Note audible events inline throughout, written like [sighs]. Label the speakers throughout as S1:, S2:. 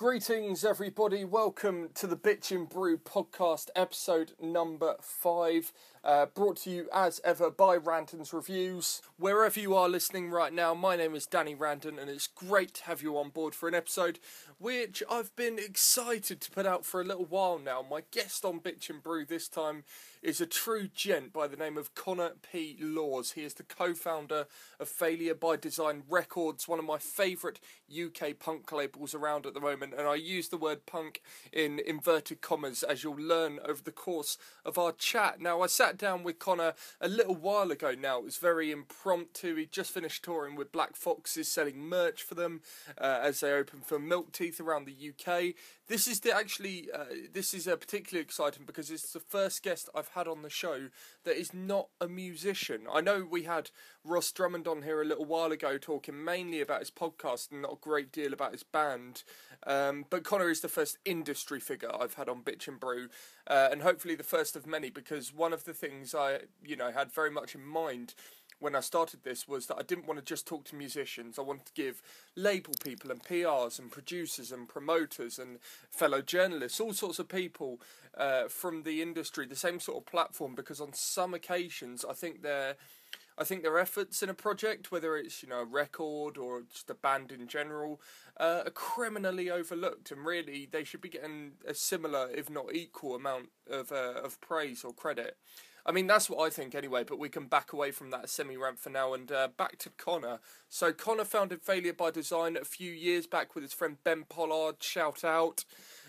S1: Greetings, everybody. Welcome to the Bitch and Brew podcast, episode number five. Uh, brought to you as ever by Ranton's Reviews. Wherever you are listening right now, my name is Danny Randon, and it's great to have you on board for an episode which I've been excited to put out for a little while now. My guest on Bitch and Brew this time is a true gent by the name of Connor P. Laws. He is the co founder of Failure by Design Records, one of my favourite UK punk labels around at the moment. And I use the word punk in inverted commas, as you'll learn over the course of our chat. Now, I sat down with Connor a little while ago now. It was very impromptu. He just finished touring with Black Foxes, selling merch for them uh, as they open for Milk Teeth around the UK. This is the, actually uh, this is uh, particularly exciting because it's the first guest I've had on the show that is not a musician. I know we had Ross Drummond on here a little while ago talking mainly about his podcast and not a great deal about his band. Um, but Connor is the first industry figure I've had on Bitch and Brew, uh, and hopefully the first of many because one of the things I you know had very much in mind when I started this was that I didn't want to just talk to musicians. I wanted to give label people and PRs and producers and promoters and fellow journalists, all sorts of people uh, from the industry, the same sort of platform because on some occasions I think they're. I think their efforts in a project, whether it's you know a record or just a band in general, uh, are criminally overlooked, and really they should be getting a similar, if not equal, amount of uh, of praise or credit. I mean, that's what I think anyway, but we can back away from that semi rant for now and uh, back to Connor. So, Connor founded Failure by Design a few years back with his friend Ben Pollard, shout out.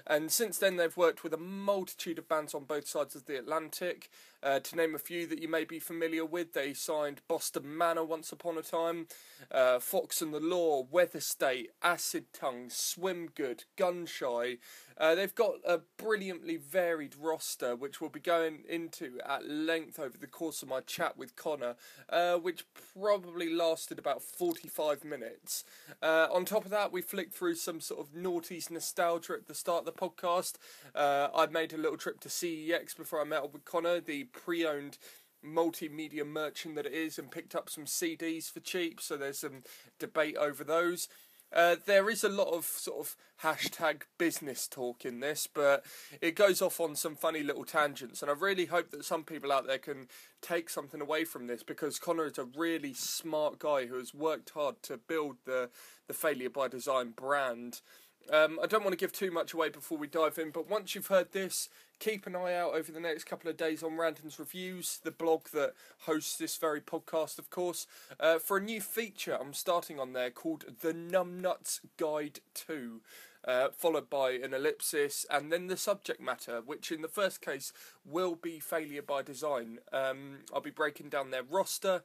S1: And since then, they've worked with a multitude of bands on both sides of the Atlantic. Uh, to name a few that you may be familiar with, they signed Boston Manor once upon a time, uh, Fox and the Law, Weather State, Acid Tongue, Swim Good, Gunshy. Uh, they've got a brilliantly varied roster, which we'll be going into at length over the course of my chat with Connor, uh, which probably lasted about 45 minutes. Uh, on top of that, we flicked through some sort of noughties nostalgia at the start of the podcast. Uh, I made a little trip to CEX before I met up with Connor, the pre owned multimedia merchant that it is, and picked up some CDs for cheap, so there's some debate over those. Uh, there is a lot of sort of hashtag business talk in this, but it goes off on some funny little tangents, and I really hope that some people out there can take something away from this because Connor is a really smart guy who has worked hard to build the the Failure by Design brand. Um, I don't want to give too much away before we dive in, but once you've heard this, keep an eye out over the next couple of days on Ranton's Reviews, the blog that hosts this very podcast, of course, uh, for a new feature I'm starting on there called The Numbnuts Guide 2. Uh, followed by an ellipsis and then the subject matter, which in the first case will be failure by design. Um, I'll be breaking down their roster,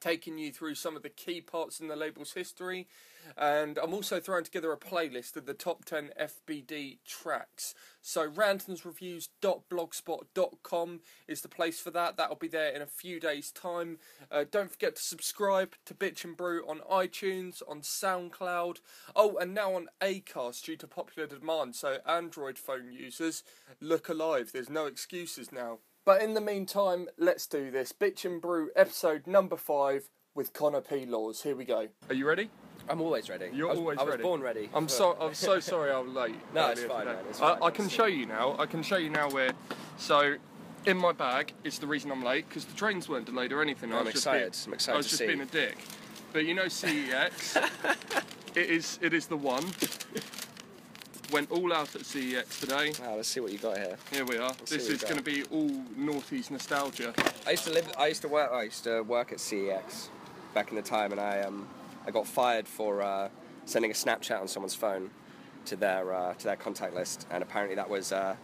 S1: taking you through some of the key parts in the label's history, and I'm also throwing together a playlist of the top 10 FBD tracks. So, rantonsreviews.blogspot.com is the place for that. That'll be there in a few days' time. Uh, don't forget to subscribe to Bitch and Brew on iTunes, on SoundCloud, oh, and now on Acast due to popular demand. So, Android phone users, look alive. There's no excuses now. But in the meantime, let's do this. Bitch and Brew episode number five with Connor P. Laws. Here we go. Are you ready?
S2: I'm always ready.
S1: You're
S2: I was,
S1: always
S2: I was
S1: ready.
S2: born ready.
S1: I'm so I'm so sorry I'm late. [laughs]
S2: No, it's fine, man, it's
S1: I,
S2: fine.
S1: I can show you now. I can show you now where. So, in my bag is the reason I'm late because the trains weren't delayed or anything. I
S2: I'm
S1: was just
S2: excited.
S1: being-
S2: I'm excited
S1: I was
S2: to
S1: just
S2: see.
S1: being a dick. But you know CEX. [laughs] it is it is the one. Went all out at CEX today.
S2: Wow, let's see what you got here.
S1: Here we are.
S2: see
S1: This is going to be all northeast nostalgia.
S2: I used to live. I used to work. I used to work at CEX back in the time, and I um I got fired for uh, sending a Snapchat on someone's phone to their uh, to their contact list, and apparently that was. Uh,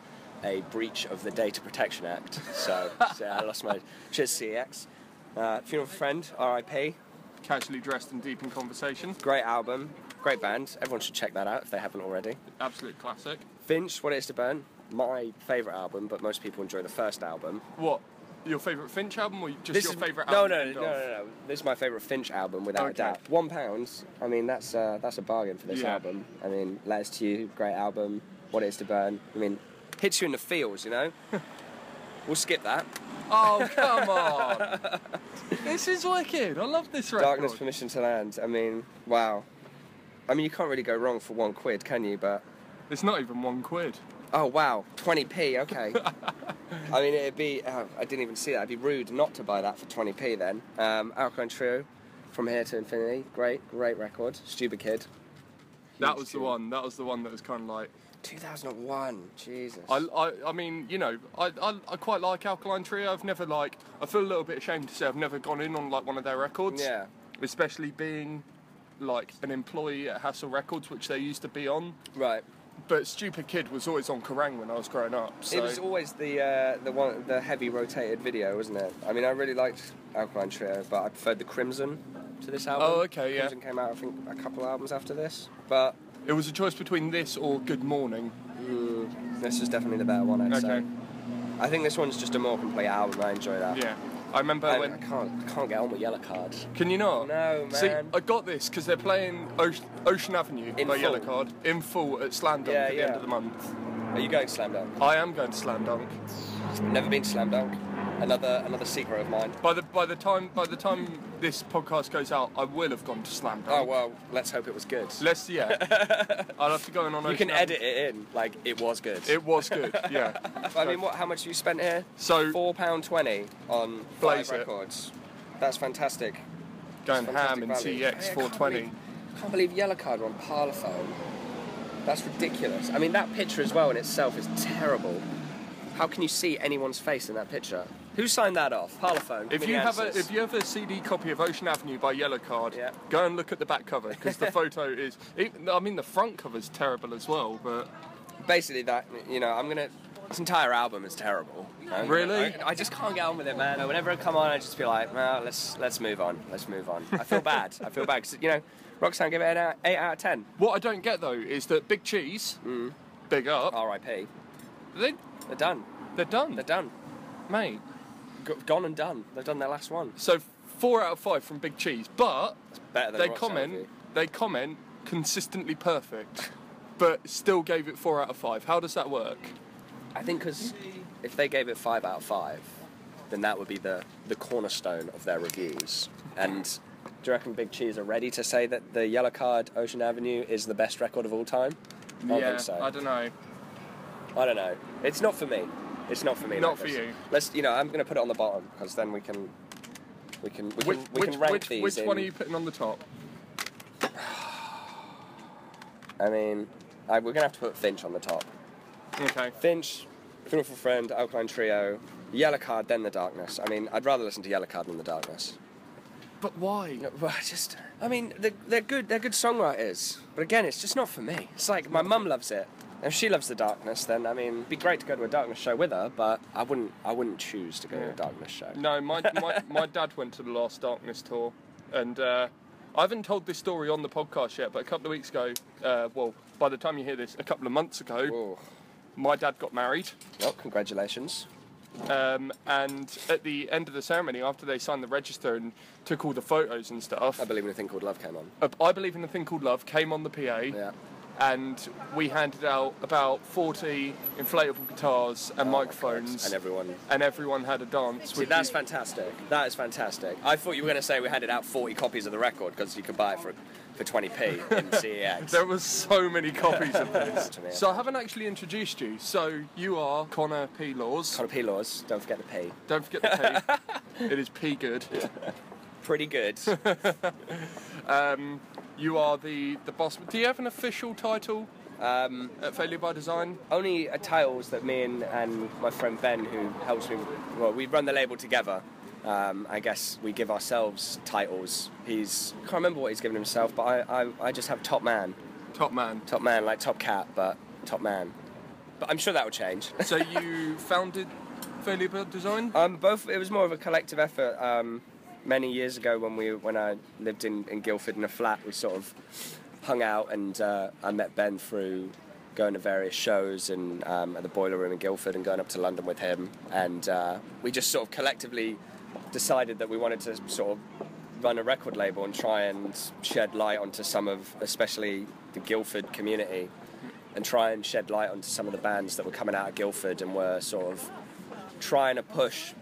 S2: a breach of the Data Protection Act. So, [laughs] so I lost my. Cheers, CEX. Uh, funeral friend, RIP.
S1: Casually dressed and deep in conversation.
S2: Great album, great band. Everyone should check that out if they haven't already.
S1: Absolute classic.
S2: Finch, What It Is to Burn, my favourite album, but most people enjoy the first album.
S1: What? Your favourite Finch album or just
S2: This
S1: your favourite
S2: no,
S1: album?
S2: no, no, no, no, no. This is my favourite Finch album, without
S1: Okay.
S2: a doubt. One pound. I mean, that's uh, that's a bargain for this
S1: Yeah.
S2: album. I mean, Letters to You, great album. What It Is to Burn. I mean, hits you in the feels, you know. [laughs] we'll skip that.
S1: Oh come [laughs] on! this is wicked. I love this record.
S2: Darkness, Permission to Land. I mean, wow. I mean, you can't really go wrong for one quid, can you? But
S1: It's not even one quid.
S2: oh wow, 20p. Okay. [laughs] I mean, it'd be. Oh, I didn't even see that. It'd be rude not to buy that for 20p then. Um, Alkaline Trio, from here to Infirmary. Great, great record. Stupid Kid.
S1: That
S2: Huge
S1: was the one. That was the one that was kind of like.
S2: 2001. Jesus.
S1: I, I, I mean, you know, I, I, I quite like Alkaline Trio. I've never like. I feel a little bit ashamed to say I've never gone in on like one of their records.
S2: Yeah.
S1: Especially being like an employee at Hassle Records, which they used to be on.
S2: Right.
S1: But Stupid Kid was always on Kerrang when I was growing up. So
S2: It was always the uh, the one the heavy rotated video, wasn't it? I mean, I really liked Alkaline Trio, but I preferred the Crimson to this album.
S1: Oh, okay, yeah.
S2: Crimson came out, I think, a couple albums after this, but
S1: it was a choice between this or Good Morning.
S2: this is definitely the better one. I'd
S1: Okay.
S2: say. I think this one's just a more complete album. I enjoy that.
S1: Yeah. I remember
S2: I,
S1: when.
S2: I can't can't get on with Yellowcard.
S1: Can you not?
S2: No,
S1: See. I got this because they're playing Ocean, Ocean Avenue
S2: In
S1: by
S2: full.
S1: Yellowcard in full at Slam Dunk
S2: Yeah,
S1: at the end of the month.
S2: Are you going Slam Dunk?
S1: I am going to Slam Dunk.
S2: Never been to Slam Dunk. Another another secret of mine.
S1: By the by the time by the time this podcast goes out, I will have gone to Slam oh, Dunk.
S2: Oh well, let's hope it was good.
S1: Let's yeah. [laughs] I'll have to go in on.
S2: you can edit it in like it was good.
S1: It was good. [laughs] Yeah.
S2: I mean, what? How much you spent here?
S1: So-
S2: four pound twenty on
S1: Blaze
S2: records. That's fantastic.
S1: Going
S2: Fantastic
S1: ham in
S2: value.
S1: TX
S2: I can't
S1: 420.
S2: believe- Can't believe Yellowcard were on Parlophone. That's ridiculous. I mean, that picture as well in itself is terrible. How can you see anyone's face in that picture? Who signed that off? Parlophone.
S1: If you have a if you have a CD copy of Ocean Avenue by Yellowcard,
S2: Yeah.
S1: go and look at the back cover because the [laughs] photo is. Even, I mean, the front cover's terrible as well, but
S2: basically that you know I'm gonna. This entire album is terrible. I'm
S1: Really?
S2: gonna- I, I just can't get on with it, man. Whenever I come on, I just feel like, well, let's let's move on. Let's move on. I feel bad. I feel bad because you know, Rock Sound gave it an eight- eight out of ten.
S1: what I don't get though is that Big Cheese,
S2: Mm.
S1: big up,
S2: R.I.P.
S1: they
S2: They're done.
S1: they're done,
S2: They're done.
S1: mate.
S2: G- gone and done. They've done their last one.
S1: So four out of five from Big Cheese, but they comment they comment consistently perfect, but still gave it four out of five. How does that work?
S2: I think because if they gave it five out of five, then that would be the the cornerstone of their reviews. And do you reckon Big Cheese are ready to say that the Yellowcard Ocean Avenue is the best record of all time? I don't
S1: yeah,
S2: think so.
S1: I don't know.
S2: I don't know. It's not for me. It's not for me.
S1: Not
S2: like
S1: for
S2: this.
S1: you.
S2: Let's, you know, I'm going to put it on the bottom because then we can, we can, we
S1: Which,
S2: can,
S1: which,
S2: rank
S1: which,
S2: these.
S1: which
S2: in,
S1: one are you putting on the top? [sighs]
S2: I mean, I, we're going to have to put Finch on the top.
S1: Okay.
S2: Finch, Beautiful Friend, Alkaline Trio, Yellowcard, then The Darkness. I mean, I'd rather listen to Yellowcard than The Darkness.
S1: But why?
S2: No, Well, I just, I mean, they're, they're good. They're good songwriters, but again, it's just not for me. It's like my mum loves it. If she loves the darkness, then I mean, it'd be great to go to a darkness show with her. But I wouldn't. I wouldn't choose to go to a darkness show.
S1: No, my, [laughs] my, my dad went to the Last Darkness tour, and uh, I haven't told this story on the podcast yet, but a couple of weeks ago, uh, well, by the time you hear this, a couple of months ago,
S2: Oh,
S1: my dad got married.
S2: well, congratulations.
S1: Um, and at the end of the ceremony, after they signed the register and took all the photos and stuff,
S2: I believe in a thing called love came on.
S1: uh, I believe in a thing called love came on the PA,
S2: Yeah.
S1: and we handed out about 40 inflatable guitars and
S2: Oh
S1: microphones,
S2: And everyone.
S1: and everyone had a dance.
S2: See, that's fantastic. That is fantastic. I thought you were going to say we handed out 40 copies of the record because you could buy it for for 20p in [laughs] CEX.
S1: There was so many copies of this. [laughs] So I haven't actually introduced you. So you are Connor P. Laws.
S2: Connor P. Laws, don't forget the P.
S1: Don't forget the P. [laughs] it is P good.
S2: Pretty good.
S1: Um, you are the the boss. Do you have an official title
S2: Um,
S1: at Failure by Design?
S2: only uh, titles that me and, and my friend Ben, who helps me, well, we run the label together. Um, I guess we give ourselves titles. He's I can't remember what he's given himself, but I, I, I just have top man,
S1: Top man.
S2: top man, like top cat, but top man. But I'm sure that will change.
S1: So [laughs] you founded Failure by Design?
S2: Um, both. It was more of a collective effort. Um, many years ago, when we when I lived in, in Guildford in a flat, we sort of hung out, and uh, I met Ben through going to various shows and um, at the Boiler Room in Guildford, and going up to London with him, and uh, we just sort of collectively decided that we wanted to sort of run a record label and try and shed light onto some of, especially the Guildford community, and try and shed light onto some of the bands that were coming out of Guildford and were sort of trying to push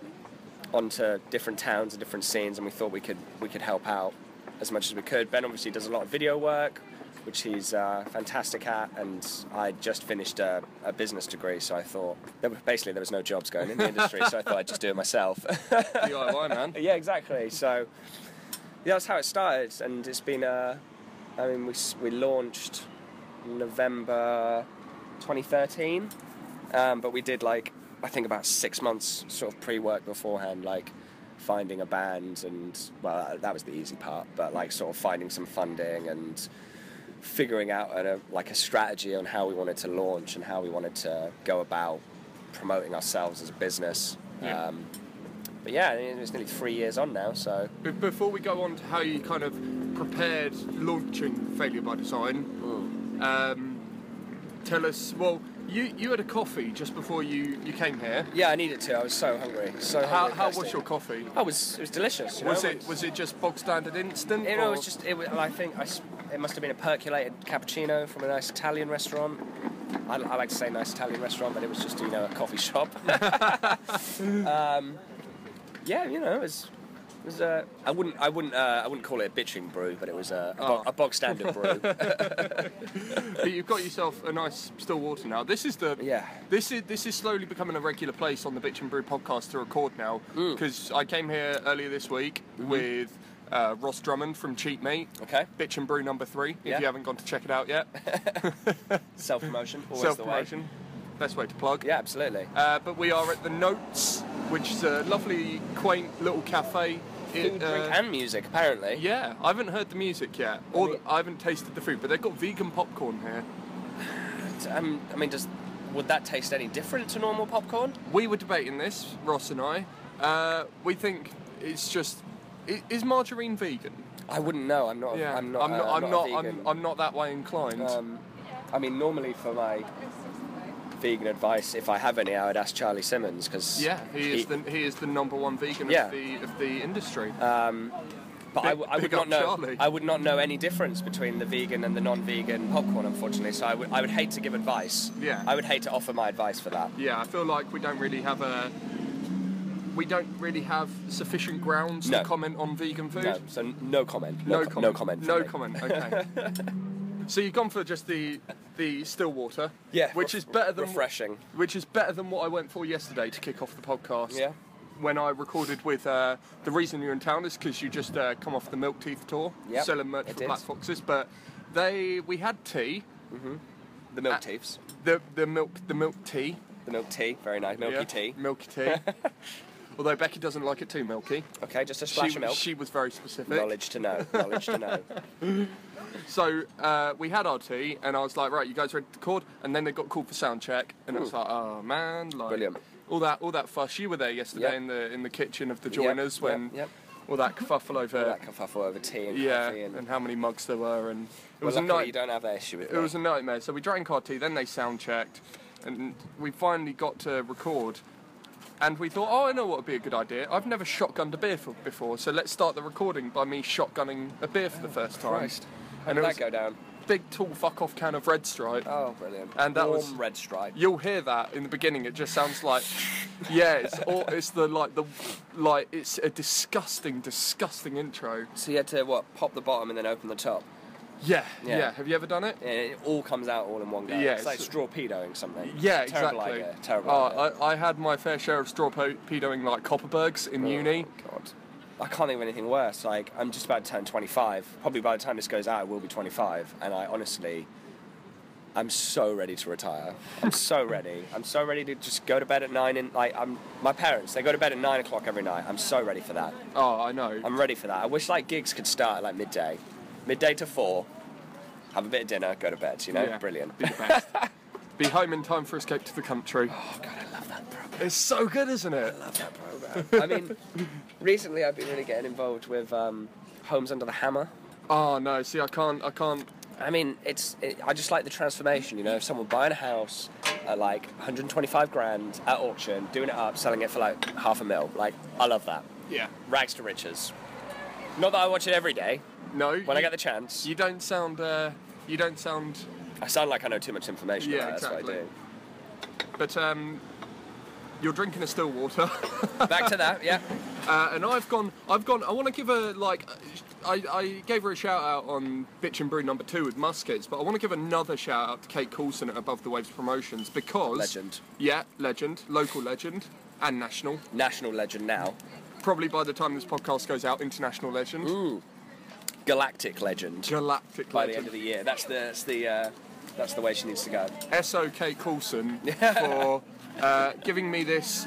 S2: onto different towns and different scenes, and we thought we could we could help out as much as we could. Ben obviously does a lot of video work. Which he's uh, fantastic at, and I just finished a, a business degree, so I thought there were, basically there was no jobs going in the industry, so I thought I'd just do it myself. [laughs]
S1: DIY man.
S2: yeah, exactly. So yeah, that's how it started, and it's been. Uh, I mean, we we launched November 2013, um, but we did like I think about six months sort of pre-work beforehand, like finding a band, and well, that was the easy part, but like sort of finding some funding and figuring out a, like a strategy on how we wanted to launch and how we wanted to go about promoting ourselves as a business.
S1: Yeah.
S2: Um, but yeah, it's nearly three years on now, so
S1: Before we go on to how you kind of prepared launching Failure by Design, um, tell us. Well, you you had a coffee just before you, you came here.
S2: yeah, I needed to. I was so hungry, so
S1: How,
S2: hungry.
S1: how was your coffee?
S2: Oh, it was it was delicious.
S1: Was
S2: know,
S1: it was it just bog standard instant?
S2: Know, it was just. It was, I think I it must have been a percolated cappuccino from a nice Italian restaurant. I, I like to say nice Italian restaurant, but it was just you know a coffee shop. [laughs] um, yeah, you know, it was. It was uh, I wouldn't. I wouldn't. Uh, I wouldn't call it a bitching brew, but it was a,
S1: Oh.
S2: a bog standard brew. [laughs] [laughs]
S1: But you've got yourself a nice still water now. This is the
S2: Yeah.
S1: This is this is slowly becoming a regular place on the Bitch and Brew podcast to record now
S2: Mm.
S1: because I came here earlier this week
S2: Mm-hmm.
S1: with uh, Ross Drummond from Cheap Meat.
S2: Okay.
S1: Bitch and Brew number three. If
S2: Yeah.
S1: you haven't gone to check it out yet, [laughs]
S2: Self promotion.
S1: Always Self promotion, best way to plug.
S2: Yeah, absolutely.
S1: Uh, but we are at the Notes, which is a lovely, quaint little cafe. It,
S2: Food,
S1: uh,
S2: drink, and music. Apparently.
S1: yeah, I haven't heard the music yet, or
S2: mean-
S1: I haven't tasted the food, but they've got vegan popcorn here. [sighs]
S2: Um, I mean, does would that taste any different to normal popcorn?
S1: We were debating this, Ross and I. Uh, we think it's just. I- Is margarine vegan?
S2: I wouldn't know. I'm not.
S1: Yeah,
S2: I'm not.
S1: I'm
S2: uh,
S1: not. I'm
S2: a
S1: not.
S2: vegan.
S1: I'm, I'm not that way inclined.
S2: Um, I mean, normally for my vegan advice, if I have any, I would ask Charlie Simmons because
S1: yeah, he is the he is the number one vegan
S2: Yeah.
S1: of the of the industry.
S2: But I,
S1: big-
S2: w- I would not know.
S1: Charlie.
S2: I would not know any difference between the vegan and the non-vegan popcorn, unfortunately. So I would. I would hate to give advice.
S1: Yeah.
S2: I would hate to offer my advice for that.
S1: yeah, I feel like we don't really have a. We don't really have sufficient grounds
S2: No.
S1: to comment on vegan food.
S2: No. So no comment.
S1: No,
S2: co-
S1: comment.
S2: No comment.
S1: No
S2: me.
S1: comment. Okay. [laughs] so you've gone for just the the still water.
S2: Yeah.
S1: Which
S2: ref-
S1: is better than
S2: refreshing.
S1: Which is better than what I went for yesterday to kick off the podcast.
S2: Yeah.
S1: When I recorded with uh, the reason you're in town is because you just uh, come off the Milk Teeth tour,
S2: Yep,
S1: selling merch for
S2: did.
S1: Black Foxes. But they we had tea, Mm-hmm.
S2: The milk
S1: Uh,
S2: teeths.
S1: the the milk the milk tea,
S2: The milk tea. Very nice. Milky
S1: yeah,
S2: tea.
S1: milky tea. [laughs] Although Becky doesn't like it too milky.
S2: Okay, just a splash
S1: She,
S2: of milk.
S1: she was very specific.
S2: Knowledge to know. Knowledge to know. [laughs]
S1: So uh, we had our tea, and I was like, right, you guys ready to record? And then they got called for sound check, and it was like, oh man, like
S2: Brilliant.
S1: all that all that fuss. You were there yesterday
S2: Yep.
S1: in the in the kitchen of the joiners
S2: yep,
S1: when
S2: yep.
S1: all that kerfuffle over
S2: All that kerfuffle over tea and
S1: yeah,
S2: coffee and.
S1: and how many mugs there were, and it
S2: well,
S1: was a night.
S2: you don't have that issue with
S1: It
S2: me.
S1: was a nightmare. So we drank our tea, then they sound checked, and we finally got to record. And we thought, oh, I know what would be a good idea. I've never shotgunned a beer for, before, so let's start the recording by me shotgunning a beer for the first time.
S2: Christ. How
S1: And
S2: did that go down?
S1: big, tall, fuck off can of Red Stripe.
S2: Oh, brilliant.
S1: And that
S2: Warm
S1: was-
S2: red stripe.
S1: You'll hear that in the beginning. It just sounds like, [laughs] yeah, it's all, it's the like the like it's a disgusting, disgusting intro.
S2: So you had to what? Pop the bottom and then open the top.
S1: Yeah, yeah.
S2: Yeah.
S1: Have you ever done it?
S2: And it all comes out all in one go.
S1: Yeah,
S2: it's like
S1: it's-
S2: straw pedoing something.
S1: Yeah,
S2: Terrible
S1: exactly.
S2: idea. Terrible
S1: Oh,
S2: idea.
S1: I, I had my fair share of straw pedoing like Kopparbergs in
S2: Oh,
S1: uni.
S2: God. I can't think of anything worse. Like I'm just about to turn 25. Probably by the time this goes out, I will be 25. And I honestly, I'm so ready to retire. I'm [laughs] so ready. I'm so ready to just go to bed at nine. And like I'm, my parents, they go to bed at nine o'clock every night. I'm so ready for that.
S1: Oh, I know.
S2: I'm ready for that. I wish like gigs could start at like midday, midday to four. Have a bit of dinner, go to bed. You know,
S1: Yeah.
S2: brilliant.
S1: Be. [laughs] Be home in time for Escape to the Country.
S2: Oh God, I love that program.
S1: It's so good, isn't it?
S2: I love that program. I mean, [laughs] recently I've been really getting involved with um, Homes Under the Hammer.
S1: Oh no, see, I can't, I can't.
S2: I mean, it's. It, I just like the transformation. You know, someone buying a house at like 125 grand at auction, doing it up, selling it for like half a mil. Like, I love that.
S1: Yeah.
S2: Rags to riches. Not that I watch it every day.
S1: No.
S2: When I get the chance,
S1: You don't sound. Uh, you don't sound.
S2: I sound like I know too much information.
S1: Yeah,
S2: about it, That's
S1: exactly.
S2: what
S1: But um, you're drinking a still water. [laughs]
S2: Back to that. Yeah.
S1: Uh, and I've gone, I've gone. I want to give a like I, I gave her a shout out on Bitch and Brew number two with Muskets, but I want to give another shout out to Kate Coulson at Above the Waves Promotions because
S2: Legend.
S1: Yeah, legend, local legend, and national.
S2: National legend now.
S1: Probably by the time this podcast goes out, international legend,
S2: Ooh. Galactic legend.
S1: galactic
S2: By the end of the year. That's the that's the uh, that's the way she needs to go.
S1: SO Kate Coulson [laughs] for uh, giving me this.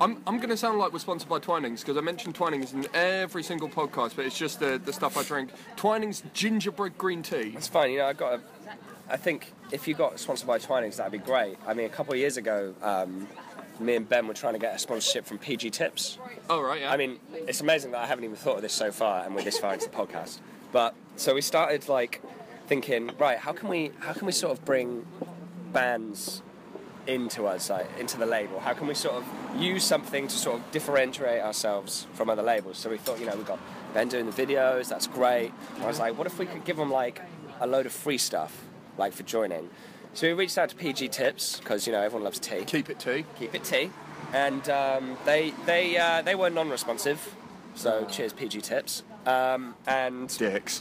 S1: I'm, I'm going to sound like we're sponsored by Twinings because I mentioned Twinings in every single podcast, but it's just the, the stuff I drink. Twinings gingerbread green tea.
S2: It's fine. You know, I got. A, I think if you got sponsored by Twinings, that'd be great. I mean, a couple of years ago, um, me and Ben were trying to get a sponsorship from PG Tips.
S1: Oh, right, yeah.
S2: I mean, it's amazing that I haven't even thought of this so far, and we're this far into the podcast. But so we started like thinking, right? How can we how can we sort of bring bands into us, like into the label? How can we sort of use something to sort of differentiate ourselves from other labels? So we thought, you know, we've got Ben doing the videos, that's great. And I was like, what if we could give them like a load of free stuff, like for joining? So we reached out to PG Tips because you know everyone loves tea
S1: Keep it tea.
S2: keep it tea, and um, they they uh, they were non-responsive. So cheers, PG Tips. Um, and
S1: Dicks.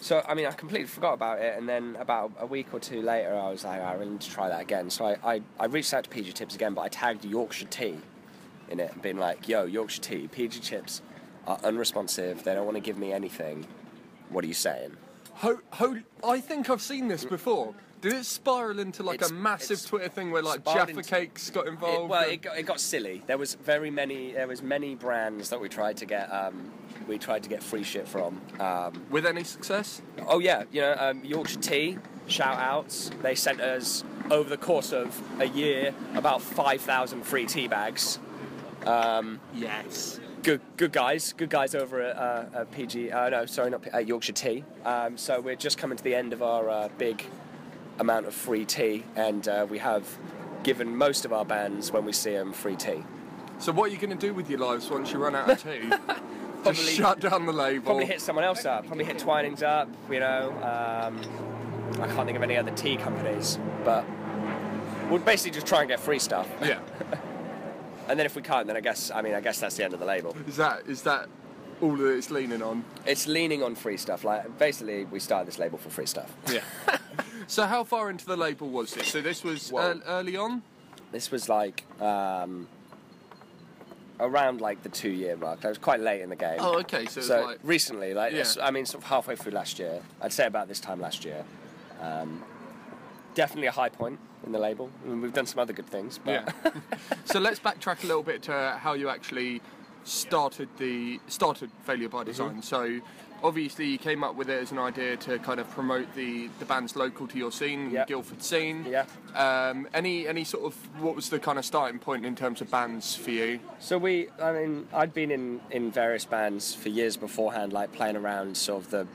S2: so I mean, I completely forgot about it, and then about a week or two later, I was like, I really need to try that again. So I, I, I reached out to PG Tips again, but I tagged Yorkshire Tea in it, and been like, Yo, Yorkshire Tea, PG Tips are unresponsive. They don't want to give me anything. What are you saying?
S1: Ho, ho, I think I've seen this before. Did it spiral into like
S2: It's-
S1: a massive Twitter thing where like Jaffa
S2: into-
S1: Cakes got involved?
S2: It, well, it got, it got silly. There was very many. There was many brands that we tried to get. Um, we tried to get free shit from. Um,
S1: with any success?
S2: oh yeah, you know um, Yorkshire Tea. Shout outs. They sent us over the course of a year about five thousand free tea bags.
S1: Yes.
S2: Good, good guys, good guys over at, uh, at PG. Uh, no, sorry, not P- at Yorkshire Tea. Um, so we're just coming to the end of our uh, big amount of free tea, and uh, we have given most of our bands when we see them free tea.
S1: So what are you going to do with your lives once you run out of tea? [laughs]
S2: Probably-
S1: Just shut down the label.
S2: Probably hit someone else up. Probably hit Twinings up. You know, um, I can't think of any other tea companies, but we'll basically just try and get free stuff.
S1: Yeah. [laughs]
S2: And then if we can't, then I guess I mean I guess that's the end of the label.
S1: Is that is that all that it's leaning on?
S2: It's leaning on free stuff. Like basically, we started this label for free stuff.
S1: Yeah. [laughs] so how far into the label was this? So this was
S2: Well-
S1: ear- early on.
S2: This was like um, around like the two year mark. That was quite late in the game.
S1: Oh, okay. So,
S2: so
S1: like
S2: recently, like
S1: Yeah.
S2: I mean, sort of halfway through last year. I'd say about this time last year. Um, definitely a high point in the label. I mean, we've done some other good things, but
S1: yeah. [laughs] so let's backtrack a little bit to how you actually started the started failure
S2: Mm-hmm.
S1: by design. So obviously you came up with it as an idea to kind of promote the the bands local to your scene, the Guildford scene.
S2: Yeah.
S1: Um, any any sort of what was the kind of starting point in terms of bands for you?
S2: So we, I mean, I'd been in, in various bands for years beforehand, like playing around sort of the,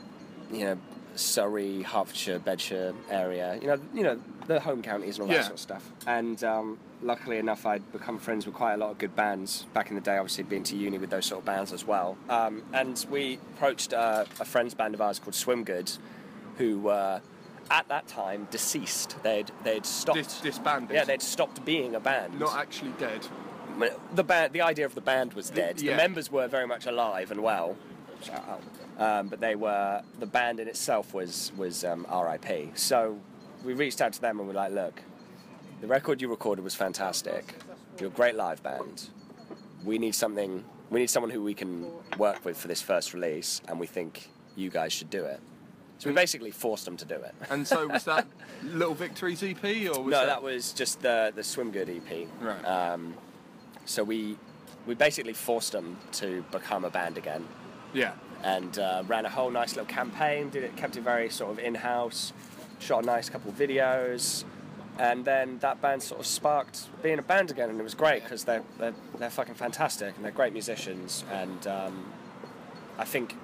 S2: you know, Surrey, Hertfordshire, Bedfordshire area. You know, you know the home counties and all that sort of stuff. And um, luckily enough, I'd become friends with quite a lot of good bands back in the day. Obviously, been to uni with those sort of bands as well. Um, and we approached uh, a friend's band of ours called Swim Good, who were at that time deceased. They'd they'd stopped.
S1: Dis- disbanded.
S2: yeah, they'd stopped being a band.
S1: not actually dead.
S2: the band, the idea of the band was dead.
S1: yeah.
S2: The members were very much alive and well, shout out. Um, but they were the band in itself was was um, R.I.P. So we reached out to them and we're like, look, the record you recorded was fantastic. You're a great live band. We need something. We need someone who we can work with for this first release, and we think you guys should do it. So we basically forced them to do it.
S1: And so was that [laughs] Little Victories EP or was
S2: no,
S1: that,
S2: that was just the the Swim Good EP.
S1: right?
S2: Um, so we we basically forced them to become a band again,
S1: yeah.
S2: and uh, ran a whole nice little campaign. Did it, kept it very sort of in-house. Shot a nice couple of videos, and then that band sort of sparked being a band again, and it was great because they're, they're they're fucking fantastic and they're great musicians, and um, I think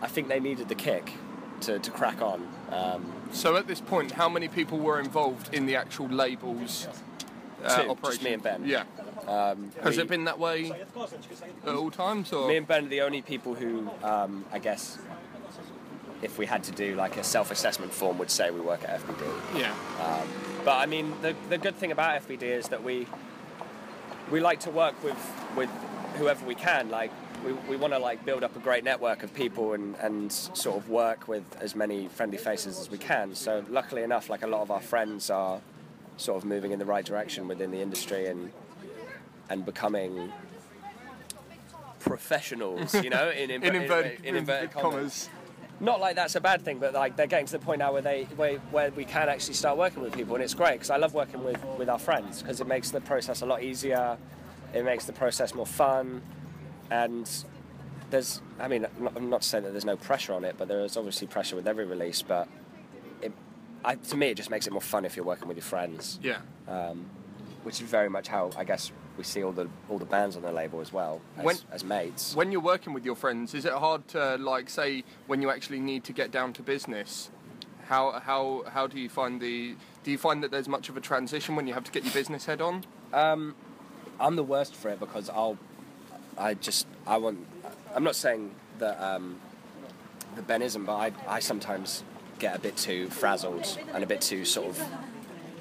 S2: I think they needed the kick to, to crack on. Um,
S1: So at this point, how many people were involved in the actual labels uh,
S2: Two, just me and Ben.
S1: Yeah.
S2: Um,
S1: Has
S2: we-
S1: it been that way at all times, or
S2: Me and Ben are the only people who, um, I guess, if we had to do like a self-assessment form, would say we work at FBD.
S1: yeah?
S2: But I mean, the, the good thing about FBD is that we we like to work with with whoever we can. Like we, we want to like build up a great network of people and, and sort of work with as many friendly faces as we can. So luckily enough, like a lot of our friends are sort of moving in the right direction within the industry and and becoming professionals, you know, in, [laughs]
S1: In inverted,
S2: in inverted commas. Not like that's a bad thing, but like they're getting to the point now where they where, where we can actually start working with people, and it's great because I love working with with our friends because it makes the process a lot easier. It makes the process more fun, and there's I mean I'm not, not saying that there's no pressure on it, but there is obviously pressure with every release. But it, I, to me, it just makes it more fun if you're working with your friends,
S1: Yeah.
S2: Um, which is very much how I guess we see all the all the bands on the label as well as,
S1: When-
S2: as mates.
S1: When you're working with your friends, is it hard to like say when you actually need to get down to business? How how how do you find the do you find that there's much of a transition when you have to get your business head on?
S2: I'm the worst for it because I'll, I just, I want, I'm not saying that, um, that Ben isn't, but I, I sometimes get a bit too frazzled and a bit too sort of,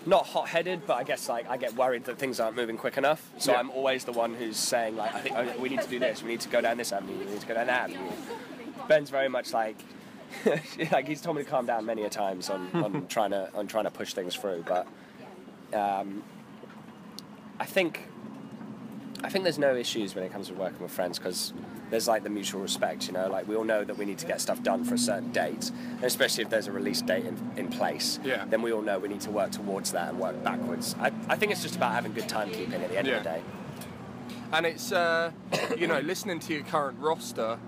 S2: not hot-headed, but I guess like I get worried that things aren't moving quick enough. So
S1: Yeah.
S2: I'm always the one who's saying like, I think oh, we need to do this, we need to go down this avenue, we need to go down that avenue. Ben's very much like, [laughs] like he's told me to calm down many a times on, [laughs] on trying to on trying to push things through, but um, I think I think there's no issues when it comes to working with friends because there's like the mutual respect, you know. Like we all know that we need to get stuff done for a certain date, and especially if there's a release date in, in place.
S1: Yeah.
S2: Then we all know we need to work towards that and work backwards. I, I think it's just about having good timekeeping at the end of the day.
S1: And it's uh, [coughs] you know listening to your current roster.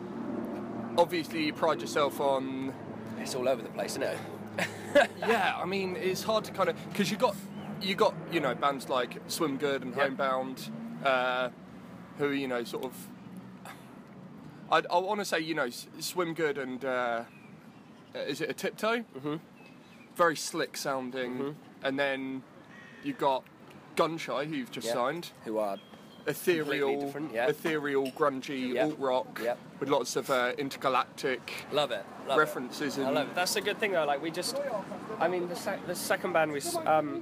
S1: Obviously, you pride yourself on
S2: It's all over the place, isn't it? [laughs]
S1: yeah, I mean, it's hard to kind of because you got you got you know bands like Swim Good and
S2: Yep.
S1: Homebound, uh, who you know sort of. I, I want to say you know Swim Good and uh, is it a Tiptoe? Mm-hmm. Very slick sounding, and then you got Gunshy, who you've just
S2: Yep.
S1: signed.
S2: Who are
S1: Ethereal,
S2: yeah.
S1: ethereal, grungy,
S2: Yep.
S1: alt rock,
S2: Yep.
S1: with lots of uh, intergalactic
S2: love it. Love it.
S1: references.
S2: I love it. That's a good thing though. Like we just, I mean, the, sec- the second band we, um,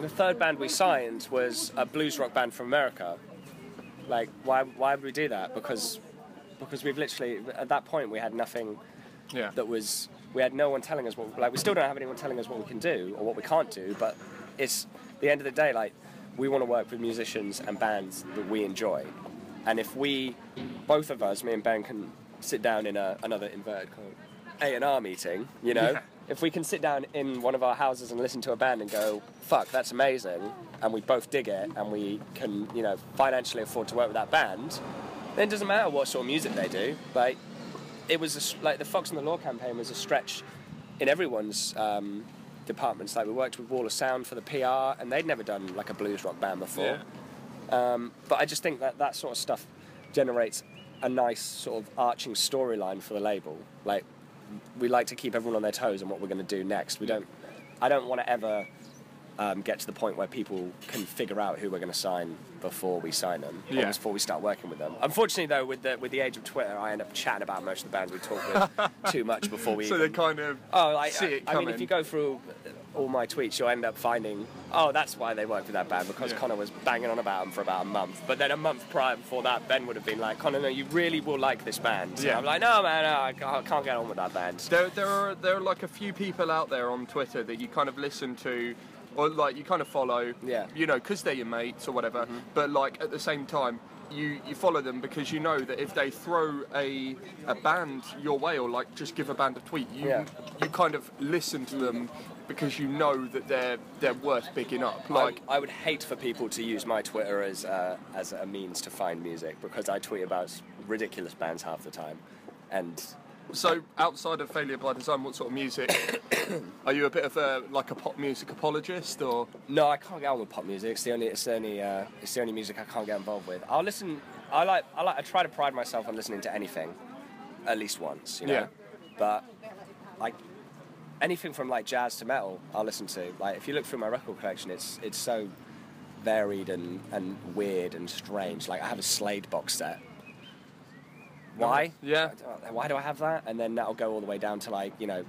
S2: the third band we signed was a blues rock band from America. Like, why, why would we do that? Because, because we've literally at that point we had nothing
S1: yeah,
S2: that was, we had no one telling us what, like we still don't have anyone telling us what we can do or what we can't do. But it's the end of the day, like we want to work with musicians and bands that we enjoy. And if we, both of us, me and Ben, can sit down in a, another inverted A and R meeting, you know,
S1: Yeah.
S2: if we can sit down in one of our houses and listen to a band and go, "Fuck, that's amazing," and we both dig it, and we can, you know, financially afford to work with that band, then it doesn't matter what sort of music they do. Like, it was a like the Fox and the Law campaign was a stretch in everyone's um, departments. Like we worked with Wall of Sound for the PR, and they'd never done like a blues rock band before. But I just think that that sort of stuff generates a nice sort of arching storyline for the label. Like we like to keep everyone on their toes on what we're going to do next. We don't. I don't want to ever um, get to the point where people can figure out who we're going to sign before we sign them,
S1: Yeah.
S2: before we start working with them. Unfortunately, though, with the with the age of Twitter, I end up chatting about most of the bands we talk with [laughs] too much before we.
S1: so they
S2: even,
S1: kind of
S2: Oh, like,
S1: see it
S2: I, I mean, if you go through all my tweets, you'll end up finding, oh, that's why they worked with that band because
S1: Yeah.
S2: Connor was banging on about them for about a month. But then a month prior before that, Ben would have been like, Connor, no, you really will like this band. And
S1: Yeah.
S2: I'm like, no, man, no, I can't I can't get on with that band.
S1: There, there are there are like a few people out there on Twitter that you kind of listen to, or like you kind of follow.
S2: Yeah.
S1: You know, because they're your mates or whatever. But like at the same time, you you follow them because you know that if they throw a a band your way or like just give a band a tweet, you
S2: Yeah.
S1: you kind of listen to them because you know that they're they're worth picking up.
S2: I,
S1: Like
S2: I would hate for people to use my Twitter as uh, as a means to find music because I tweet about ridiculous bands half the time, and
S1: so, outside of Failure by Design, what sort of music? [coughs] are you a bit of a like a pop music apologist or?
S2: No, I can't get on with pop music. It's the only, it's the only, uh, it's the only music I can't get involved with. I'll listen. I like, I like, I try to pride myself on listening to anything, at least once. You know.
S1: Yeah.
S2: But like anything from like jazz to metal, I'll listen to. Like if you look through my record collection, it's it's so varied and and weird and strange. Like I have a Slade box set. Why?
S1: Yeah.
S2: Why do I have that? And then that'll go all the way down to like you know,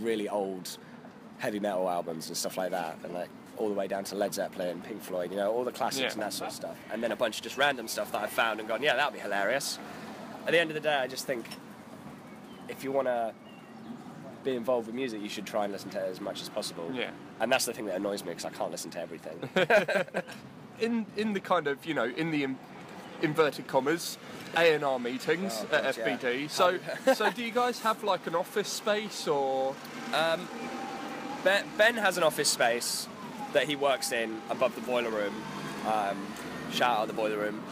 S2: really old heavy metal albums and stuff like that, and like all the way down to Led Zeppelin, Pink Floyd, you know, all the classics
S1: Yeah.
S2: and that sort of stuff. And then a bunch of just random stuff that I've found and gone, yeah, that'll be hilarious. at the end of the day, I just think if you want to be involved with music, you should try and listen to it as much as possible.
S1: Yeah.
S2: And that's the thing that annoys me because I can't listen to everything. [laughs]
S1: in in the kind of you know in the in, inverted commas A and R meetings
S2: Oh,
S1: at
S2: God, yeah.
S1: FBD. [laughs] So [laughs] so do you guys have like an office space or
S2: ben, ben has an office space that he works in above the boiler room. Um, shout out the boiler room.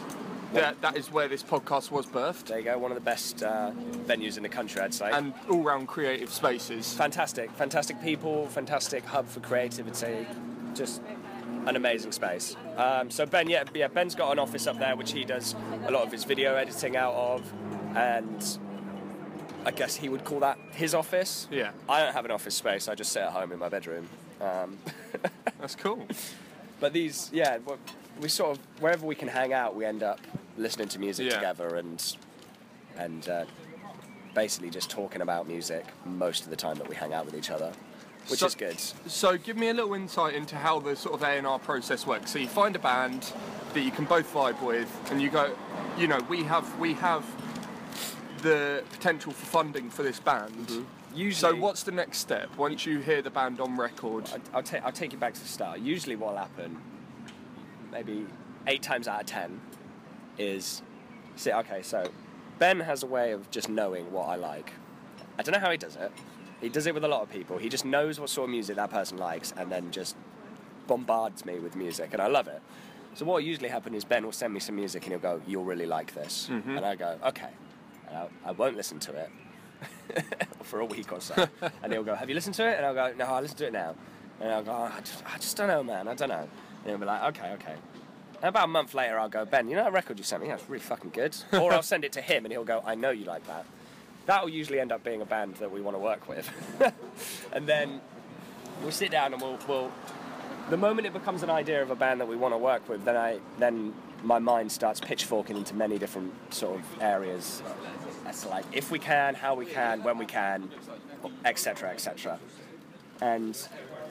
S1: that that is where this podcast was birthed
S2: There you go, one of the best uh, venues in the country, I'd say.
S1: and all round creative spaces.
S2: fantastic, fantastic people, fantastic hub for creativity, just an amazing space. Um, so Ben, yeah, yeah, Ben's got an office up there which he does a lot of his video editing out of, and I guess he would call that his office.
S1: Yeah.
S2: I don't have an office space. I just sit at home in my bedroom. Um, [laughs]
S1: That's cool.
S2: but these, yeah, we sort of wherever we can hang out, we end up listening to music
S1: Yeah.
S2: together and and uh, basically just talking about music most of the time that we hang out with each other, which
S1: So-
S2: is good.
S1: So give me a little insight into how the sort of A and R process works. So you find a band that you can both vibe with, and you go, you know, we have we have the potential for funding for this band. Mm-hmm. So
S2: Usually,
S1: what's the next step once you hear the band on record?
S2: I- I'll, ta- I'll take you back to the start. Usually, what'll happen, maybe eight times out of ten, is see. Okay, so Ben has a way of just knowing what I like. I don't know how he does it. He does it with a lot of people. He just knows what sort of music that person likes, and then just bombards me with music, and I love it. So what usually happens is Ben will send me some music, and he'll go, "You'll really like this," mm-hmm. and I go, "Okay," and I, I won't listen to it [laughs] for a week or so, [laughs] and he'll go, "Have you listened to it?" And I'll go, "No, I'll listen to it now," and I'll go, oh, I, just, "I just don't know, man. I don't know." And he'll be like, "Okay, okay." And about a month later, I'll go, "Ben, you know that record you sent me? That's really fucking good." [laughs] or I'll send it to him, and he'll go, "I know you like that." That will usually end up being a band that we want to work with, [laughs] and then we'll sit down and we'll, we'll the moment it becomes an idea of a band that we want to work with, then I then my mind starts pitchforking into many different sort of areas. That's like if we can, how we can, when we can, etc., etc. And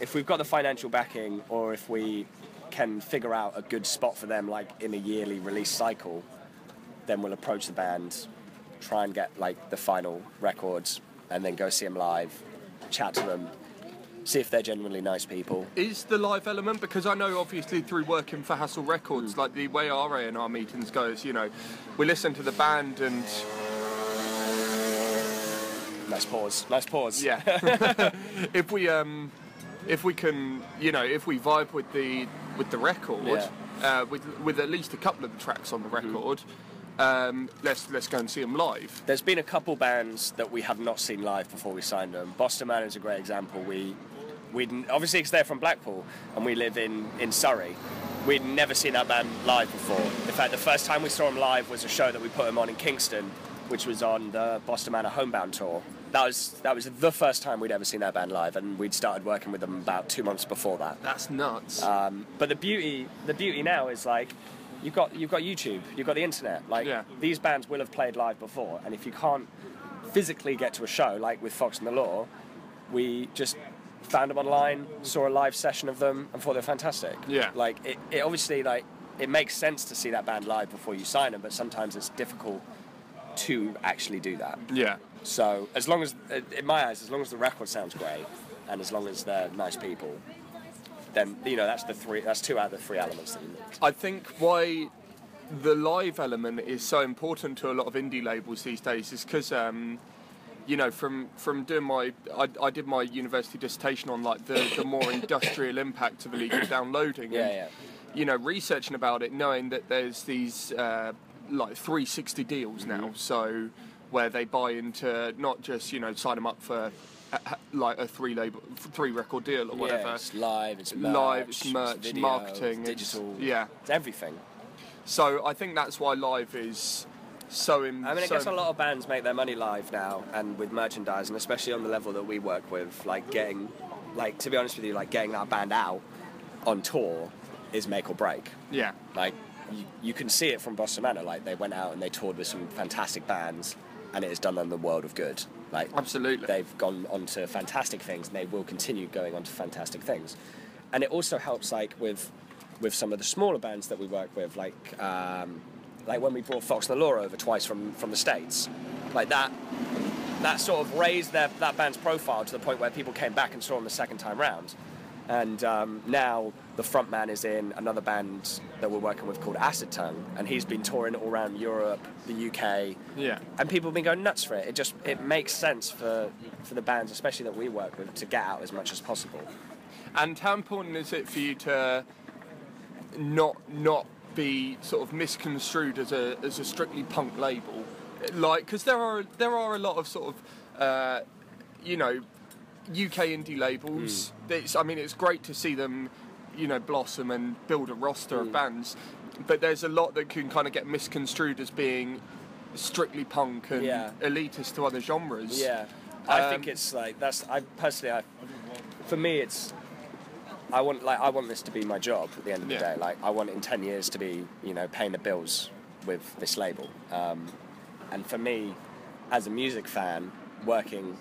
S2: if we've got the financial backing, or if we can figure out a good spot for them, like in a yearly release cycle, then we'll approach the band, try and get like the final records, and then go see them live, chat to them, see if they're genuinely nice people.
S1: Is the live element because I know obviously through working for Hassle Records, like the way our A and R meetings goes, you know, we listen to the band and
S2: Nice pause. Nice pause.
S1: yeah, [laughs] [laughs] if we um, if we can, you know, if we vibe with the with the record,
S2: Yeah.
S1: uh, with with at least a couple of the tracks on the record, um, let's let's go and see them live.
S2: There's been a couple bands that we have not seen live before we signed them. Boston Manor is a great example. We, we obviously because they're from Blackpool and we live in in Surrey. We'd never seen that band live before. In fact, the first time we saw them live was a show that we put them on in Kingston, which was on the Boston Manor Homebound tour. That was that was the first time we'd ever seen that band live, and we'd started working with them about two months before that.
S1: That's nuts.
S2: Um, but the beauty, the beauty now is like, you've got you've got YouTube, you've got the internet. Like
S1: Yeah.
S2: these bands will have played live before, and if you can't physically get to a show, like with Fox and the Law, we just found them online, saw a live session of them, and thought they're fantastic.
S1: Yeah.
S2: Like it, it obviously like it makes sense to see that band live before you sign them, but sometimes it's difficult to actually do that.
S1: yeah.
S2: So as long as, in my eyes, as long as the record sounds great, and as long as they're nice people, then you know that's the three. That's two out of the three elements that you need.
S1: I think why the live element is so important to a lot of indie labels these days is because, um, you know, from from doing my, I, I did my university dissertation on like the, the more [coughs] industrial impact of illegal downloading.
S2: Yeah,
S1: and,
S2: yeah.
S1: You know, researching about it, knowing that there's these uh, like 360 deals
S2: Mm-hmm.
S1: now, so where they buy into not just you know sign them up for. Like a three label, three record deal or whatever.
S2: Yeah, it's live. It's merch,
S1: Live, it's merch,
S2: video,
S1: marketing,
S2: it's
S1: it's-
S2: digital.
S1: yeah.
S2: it's everything.
S1: So I think that's why live is so. Im-
S2: I mean, I
S1: so
S2: guess a lot of bands make their money live now, and with merchandise, and especially on the level that we work with, like getting, like to be honest with you, like getting that band out on tour is make or break.
S1: Yeah,
S2: Like you, you can see it from Boston Manor. Like they went out and they toured with some fantastic bands, and it has done them the world of good. Like
S1: Absolutely.
S2: they've gone on to fantastic things, and they will continue going on to fantastic things. And it also helps like with with some of the smaller bands that we work with, like um, like when we brought Fox and the Law over twice from from the states, like that. That sort of raised their, that band's profile to the point where people came back and saw them the second time round. And um, now the frontman is in another band that we're working with called Acid Tongue, and he's been touring all around Europe, the UK,
S1: Yeah.
S2: and people have been going nuts for it. It just it makes sense for for the bands, especially that we work with, to get out as much as possible.
S1: And how important is it for you to not not be sort of misconstrued as a as a strictly punk label? Like, because there are there are a lot of sort of, uh, you know, UK indie labels. It's, I mean, it's great to see them, you know, blossom and build a roster of bands. But there's a lot that can kind of get misconstrued as being strictly punk and
S2: Yeah.
S1: elitist to other genres.
S2: Yeah, I
S1: Um,
S2: think it's like that's. I personally, I, for me, it's. I want like I want this to be my job at the end of the
S1: Yeah.
S2: day. Like I want in ten years to be you know paying the bills with this label. Um, and for me, as a music fan, working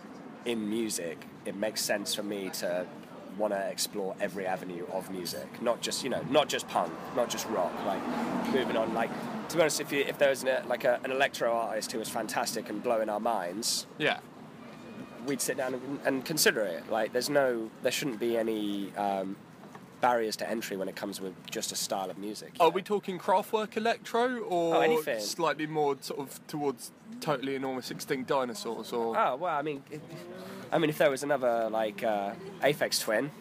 S2: in music, it makes sense for me to want to explore every avenue of music, not just you know, not just punk, not just rock. Like moving on, like to be honest, if you, if there was an, like a, an electro artist who was fantastic and blowing our minds,
S1: Yeah.
S2: we'd sit down and, and consider it. Like, there's no, there shouldn't be any um, barriers to entry when it comes with just a style of music.
S1: Are
S2: know?
S1: we talking Kraftwerk electro or
S2: Oh, anything.
S1: slightly more sort of towards totally enormous extinct dinosaurs or
S2: Oh well, I mean, it, I mean, if there was another like uh, Aphex Twin,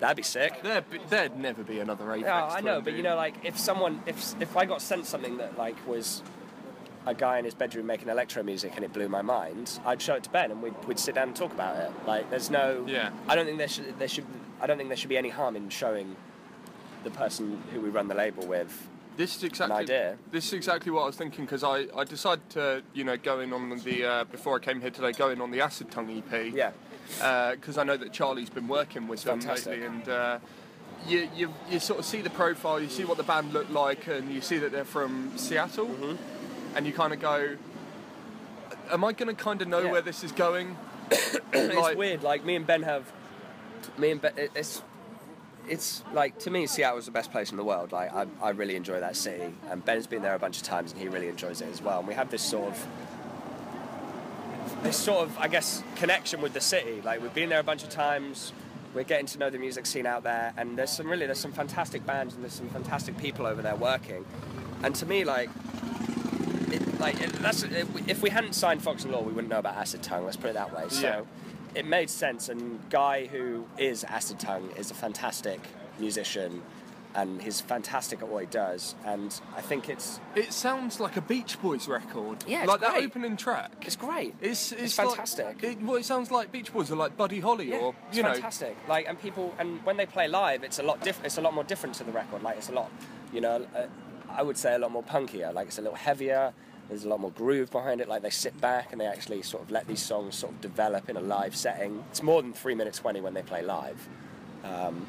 S2: that'd be sick.
S1: there there'd never be another Aphex
S2: Yeah, I know, but you know, like if someone, if if I got sent something that like was a guy in his bedroom making electro music and it blew my mind, I'd show it to Ben and we'd, we'd sit down and talk about it. Like, there's no,
S1: Yeah.
S2: I don't think there should there should I don't think there should be any harm in showing the person who we run the label with.
S1: this is exactly
S2: idea.
S1: this is exactly what I was thinking because I, I decided to you know go in on the uh, before I came here today go in on the Acid Tongue EP
S2: Yeah,
S1: because I know that Charlie's been working with them
S2: fantastic.
S1: lately and. Uh, you, you, you sort of see the profile, you see what the band look like, and you see that they're from Seattle,
S2: Mm-hmm.
S1: And you kind of go, "Am I going to kind of know
S2: Yeah.
S1: where this is going?" [coughs]
S2: it's weird. Like me and Ben have, me and Ben, it's. It's like to me, Seattle's the best place in the world. Like I, I really enjoy that city, and Ben's been there a bunch of times, and he really enjoys it as well. And we have this sort of, this sort of, I guess, connection with the city. Like we've been there a bunch of times. We're getting to know the music scene out there, and there's some really, there's some fantastic bands, and there's some fantastic people over there working. And to me, like, like that's if we hadn't signed Fox and Law, we wouldn't know about Acid Tongue. Let's put it that way. So
S1: Yeah.
S2: it made sense. And Guy, who is Acid Tongue, is a fantastic musician, and he's fantastic at what he does. And I think it's
S1: It sounds like a Beach Boys record.
S2: Yeah, it's
S1: like that opening track.
S2: it's great.
S1: It's, it's,
S2: It's
S1: like-
S2: fantastic.
S1: it, well, it sounds like Beach Boys are like Buddy Holly
S2: Yeah,
S1: or
S2: it's
S1: you know.
S2: fantastic. Like, and people, and when they play live, it's a lot different. It's a lot more different to the record. Like, it's a lot, you know, uh, I would say a lot more punkier. Like, it's a little heavier. There's a lot more groove behind it. Like, they sit back and they actually sort of let these songs sort of develop in a live setting. It's more than three minutes twenty when they play live, um,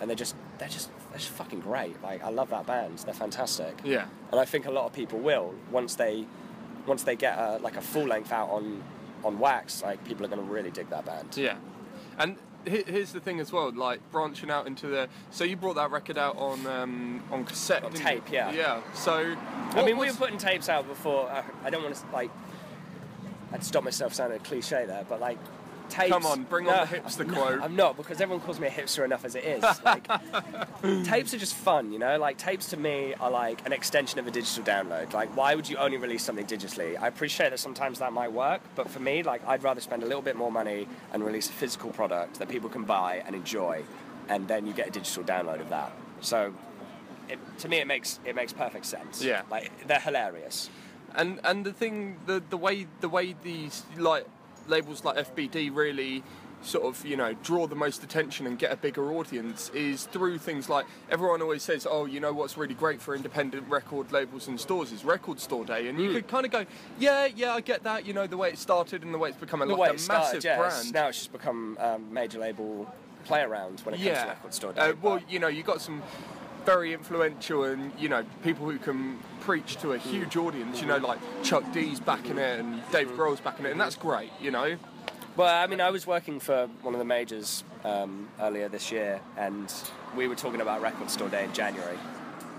S2: and they're just, they're just, they're just fucking great. Like, I love that band. They're fantastic.
S1: Yeah.
S2: And I think a lot of people will once they, once they get a, like a full length out on, on wax. Like, people are going to really dig that band.
S1: Yeah. And here's the thing as well, like branching out into the. So you brought that record out on um, on cassette,
S2: On tape,
S1: you?
S2: yeah.
S1: Yeah. So.
S2: I mean, we were putting tapes out before. Uh, I don't want to like. I'd stop myself sounding a cliche there, but like tapes.
S1: Come on, bring on the hipster
S2: I'm
S1: quote.
S2: Not, I'm not because everyone calls me a hipster enough as it is. Like, [laughs] tapes are just fun, you know. Like tapes to me are like an extension of a digital download. Like, why would you only release something digitally? I appreciate that sometimes that might work, but for me, like, I'd rather spend a little bit more money and release a physical product that people can buy and enjoy, and then you get a digital download of that. So. It, to me, it makes it makes perfect sense.
S1: Yeah.
S2: like they're hilarious.
S1: And and the thing, the the way the way these like labels like FBD really sort of you know draw the most attention and get a bigger audience is through things like everyone always says oh you know what's really great for independent record labels and stores is record store day and
S2: Hmm.
S1: you could kind of go yeah yeah I get that you know the way it started and the way it's become a,
S2: The
S1: like
S2: way
S1: a
S2: started,
S1: massive
S2: yeah, it's-
S1: brand
S2: now it's just become um, major label play around when it comes to record store day.
S1: uh, well you know you got some very influential and you know people who can preach to a huge audience you know like Chuck D's backing it and Dave. Grohl's backing it and that's great you know
S2: Well, I mean, I was working for one of the majors um, earlier this year, and we were talking about Record Store Day in January.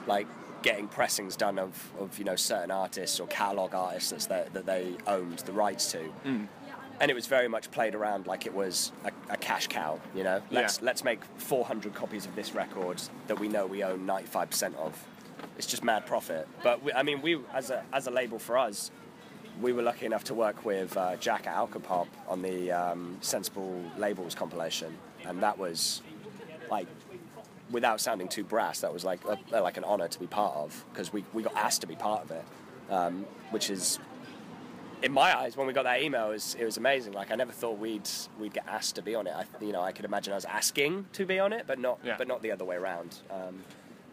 S2: Like, getting pressings done of, of you know certain artists or catalog artists that's that, that they owned the rights to.
S1: Mm.
S2: And it was very much played around like it was a, a cash cow, you know. Let's
S1: Yeah.
S2: let's make 400 copies of this record that we know we own 95% of. It's just mad profit. But we, I mean, we as a as a label for us, we were lucky enough to work with uh, Jack at Alcopop on the um, Sensible Labels compilation, and that was like, without sounding too brass, that was like a, like an honor to be part of because we, we got asked to be part of it, um, which is. In my eyes, when we got that email, it was, it was amazing. Like I never thought we'd we'd get asked to be on it. I, you know, I could imagine us asking to be on it, but not
S1: Yeah.
S2: but not the other way around. Um,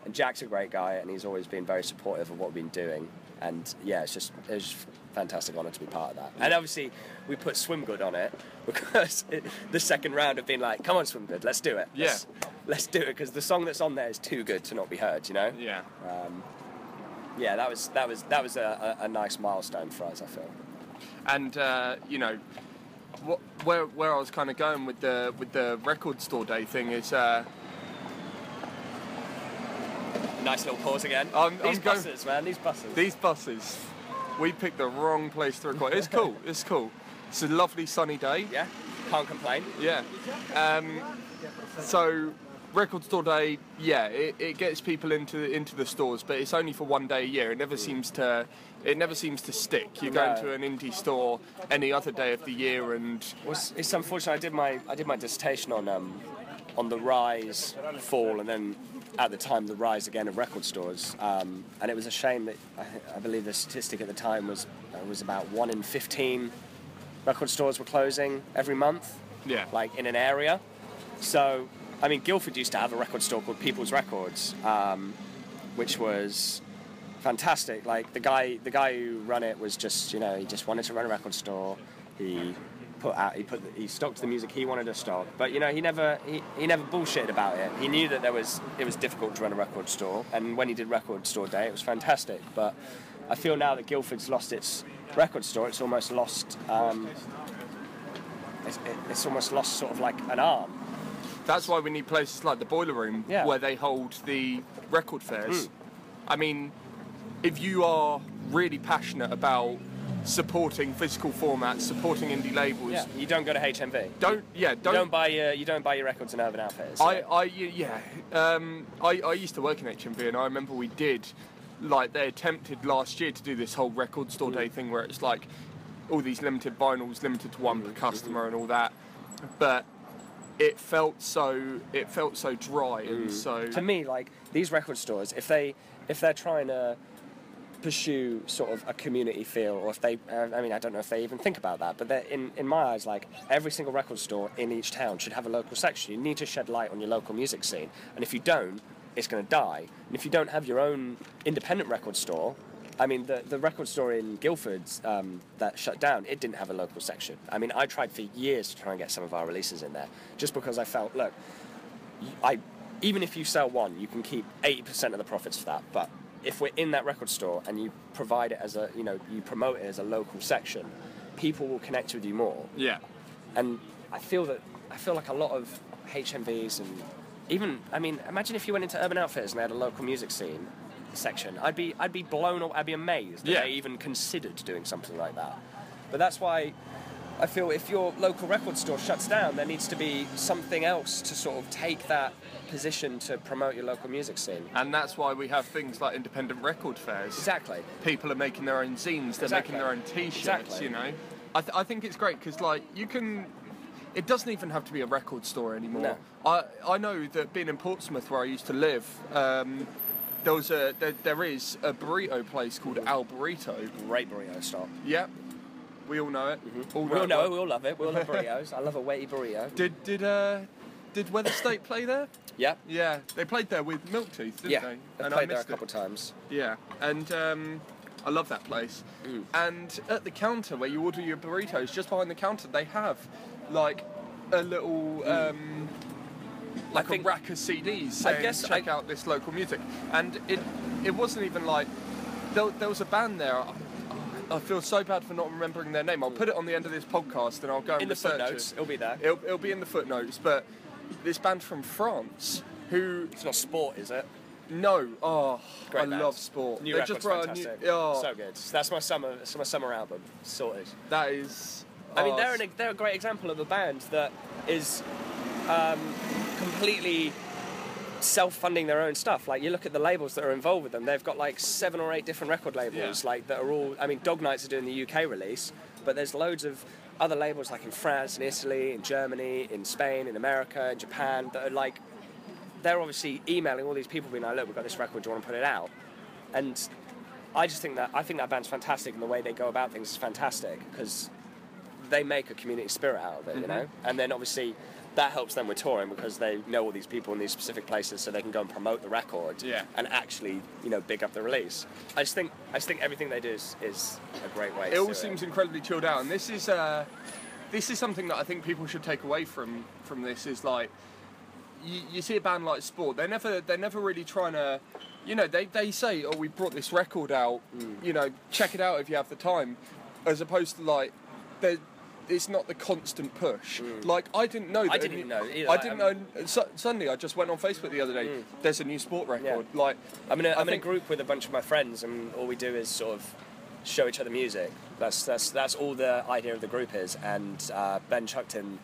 S2: and Jack's a great guy, and he's always been very supportive of what we've been doing. And yeah, it's just it was a fantastic honour to be part of that. And obviously, we put Swimgood on it [laughs] because it, the second round have been like, "Come on, Swimgood, let's do it. Let's, let's do it." Because the song that's on there is too good to not be heard. You know?
S1: Yeah.
S2: Um, yeah, that was that was that was a, a, a nice milestone for us. I feel.
S1: And uh, you know, what, where where I was kind of going with the with the record store day thing is. Uh,
S2: Nice little pause again.
S1: I'm-
S2: these
S1: I'm going-
S2: buses, man. These buses.
S1: These buses, we picked the wrong place to record. It's cool. It's cool. It's a lovely sunny day.
S2: yeah, can't complain.
S1: Yeah. Um, so, record store day, yeah, it, it gets people into into the stores, but it's only for one day a year. It never seems to it never seems to stick. You go
S2: No.
S1: into an indie store any other day of the year, and
S2: was it's unfortunate. I did my I did my dissertation on um, on the rise, fall, and then at the time the rise again of record stores. Um, and it was a shame that I, I believe the statistic at the time was uh, was about one in fifteen record stores were closing every month,
S1: yeah,
S2: like in an area. So I mean, Guildford used to have a record store called People's Records, um, which was fantastic. Like the guy, the guy who ran it was just, you know, he just wanted to run a record store. He put out, he put, he stocked the music he wanted to stock. But you know, he never, he, he never bullshitted about it. He knew that there was, it was difficult to run a record store, and when he did record store day, it was fantastic. But I feel now that Guildford's lost its record store, it's almost lost. Um, it's, it's almost lost sort of like an arm.
S1: that's why we need places like the Boiler Room
S2: Yeah.
S1: where they hold the record fairs.
S2: Mm.
S1: I mean, if you are really passionate about supporting physical formats, supporting indie labels,
S2: Yeah, you don't go to HMV.
S1: don't yeah
S2: You
S1: don't
S2: don't buy your you don't buy your records in Urban Outfitters.
S1: I, I, yeah, um, I, I used to work in HMV, and I remember we did, like, they attempted last year to do this whole record store day mm. thing where it's like all these limited vinyls, limited to one per mm. customer, and all that. But it felt so, it felt so dry, and mm. so
S2: to me, like these record stores, if they if they're trying to pursue sort of a community feel, or if they, uh, I mean, I don't know if they even think about that, but in in my eyes, like every single record store in each town should have a local section. You need to shed light on your local music scene, and if you don't, it's going to die. And if you don't have your own independent record store. I mean, the, the record store in Guildford um, that shut down, it didn't have a local section. I mean, I tried for years to try and get some of our releases in there, just because I felt, look, I even if you sell one, you can keep eighty percent of the profits for that. But if we're in that record store and you provide it as a you know you promote it as a local section, people will connect with you more.
S1: yeah,
S2: And I feel that I feel like a lot of HMVs and even I mean imagine if you went into Urban Outfitters and they had a local music scene section. I'd be I'd be blown away. I'd be amazed that
S1: Yeah.
S2: they even considered doing something like that. But that's why I feel if your local record store shuts down, there needs to be something else to sort of take that position to promote your local music scene.
S1: and that's why we have things like independent record fairs.
S2: Exactly.
S1: People are making their own zines. They're
S2: Exactly.
S1: making their own T-shirts.
S2: Exactly.
S1: You know, I, th- I think it's great because like you can. It doesn't even have to be a record store anymore.
S2: No.
S1: I I know that being in Portsmouth where I used to live, um, there was a there, there is a burrito place called Al Burrito.
S2: Great burrito stop.
S1: Yep, we all know it. All
S2: We all know it. We all love it. We all love burritos. I love a weighty burrito. [laughs]
S1: Did did uh did Weather State play there?
S2: Yeah.
S1: Yeah, they played there with Milk Teeth, didn't
S2: Yeah.
S1: they? I
S2: played there a
S1: missed it.
S2: couple times.
S1: Yeah, and um, I love that place.
S2: Mm.
S1: And at the counter where you order your burritos, just behind the counter, they have like a little. Um, like
S2: Mm. think-
S1: a rack of CDs saying,
S2: guess
S1: check
S2: I-
S1: out this local music. And it it wasn't even like, there, there was a band there, I, feel so bad for not remembering their name. I'll put it on the end of this podcast and I'll go and
S2: In the
S1: research
S2: footnotes,
S1: it.
S2: it'll be there.
S1: It'll, it'll be in the footnotes, but this band from France who
S2: It's not sport, is it?
S1: No, oh,
S2: Great
S1: I
S2: band.
S1: love sport.
S2: New
S1: they
S2: record's
S1: just brought
S2: fantastic.
S1: new. Oh,
S2: So good. That's my summer. That's my summer album. Sorted.
S1: that is.
S2: I mean,
S1: oh,
S2: they're an, they're a great example of a band that is um, completely self-funding their own stuff. Like you look at the labels that are involved with them, they've got like seven or eight different record labels,
S1: Yeah.
S2: like that are all. I mean, Dog Knights are doing the UK release, but there's loads of other labels like in France, in Italy, in Germany, in Spain, in America, in Japan that are like. They're obviously emailing all these people, being like, "Look, we've got this record. Do you want to put it out?" And I just think that I think that band's fantastic, and the way they go about things is fantastic because they make a community spirit out of it, you
S1: Mm-hmm.
S2: know. And then obviously that helps them with touring because they know all these people in these specific places, so they can go and promote the record
S1: Yeah.
S2: and actually, you know, big up the release. I just think I just think everything they do is, is a great way.
S1: It all seems incredibly chilled out, and this is uh, this is something that I think people should take away from from this. Is like you, you see a band like Sport, they're never they're never really trying to, you know, they they say, oh, we brought this record out,
S2: Mm.
S1: you know, check it out if you have the time, as opposed to like, there- it's not the constant push. Like I didn't know. That
S2: Mm. I didn't
S1: new-
S2: know either,
S1: I didn't
S2: um,
S1: know. Su- suddenly, I just went on Facebook the other day. There's a new Sport record. Like
S2: I'm in a, I'm in a group with a bunch of my friends, and all we do is sort of show each other music. That's that's that's all the idea of the group is. And uh, Ben chucked in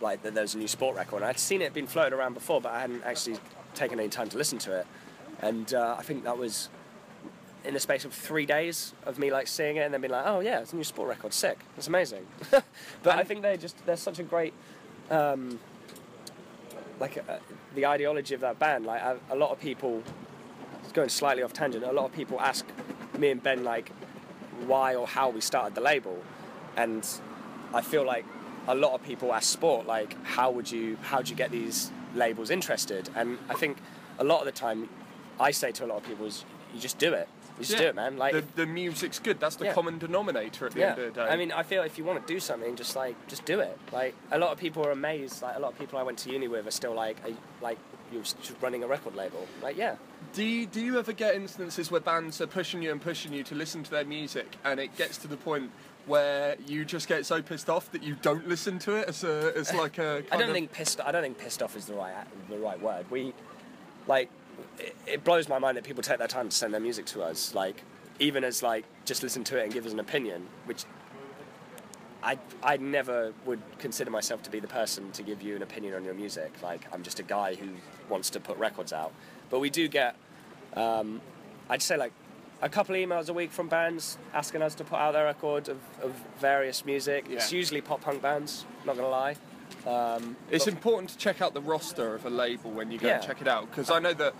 S2: like that there's a new sport record. And I'd seen it being floated around before, but I hadn't actually taken any time to listen to it. And uh, I think that was in the space of three days of me like seeing it and then being like, oh yeah, it's a new sport record, sick, it's amazing. [laughs] but I think they're just they're such a great um, like uh, the ideology of that band. Like a, a lot of people, it's going slightly off tangent. A lot of people ask me and Ben like why or how we started the label, and I feel like a lot of people ask sport like how would you how do you get these labels interested? And I think a lot of the time, I say to a lot of people is you just do it. You just do it, man. Like
S1: the, the music's good. That's the
S2: Yeah.
S1: common denominator at the
S2: yeah,
S1: end of the day.
S2: I mean, I feel if you want to do something, just like just do it. Like a lot of people are amazed. Like a lot of people I went to uni with are still like, are you, like you're running a record label. Like yeah,
S1: Do you, do you ever get instances where bands are pushing you and pushing you to listen to their music, and it gets to the point where you just get so pissed off that you don't listen to it as a as like a? [laughs]
S2: I don't think pissed. I don't think pissed off is the right the right word. We like it, it blows my mind that people take their time to send their music to us. Like even as like just listen to it and give us an opinion, which. I, I never would consider myself to be the person to give you an opinion on your music. Like, I'm just a guy who wants to put records out. But we do get, um, I'd say, like a couple of emails a week from bands asking us to put out their record of, of various music. It's usually pop punk bands, not gonna lie. Um,
S1: It's important to check out the roster of a label when you go and check it out because I know that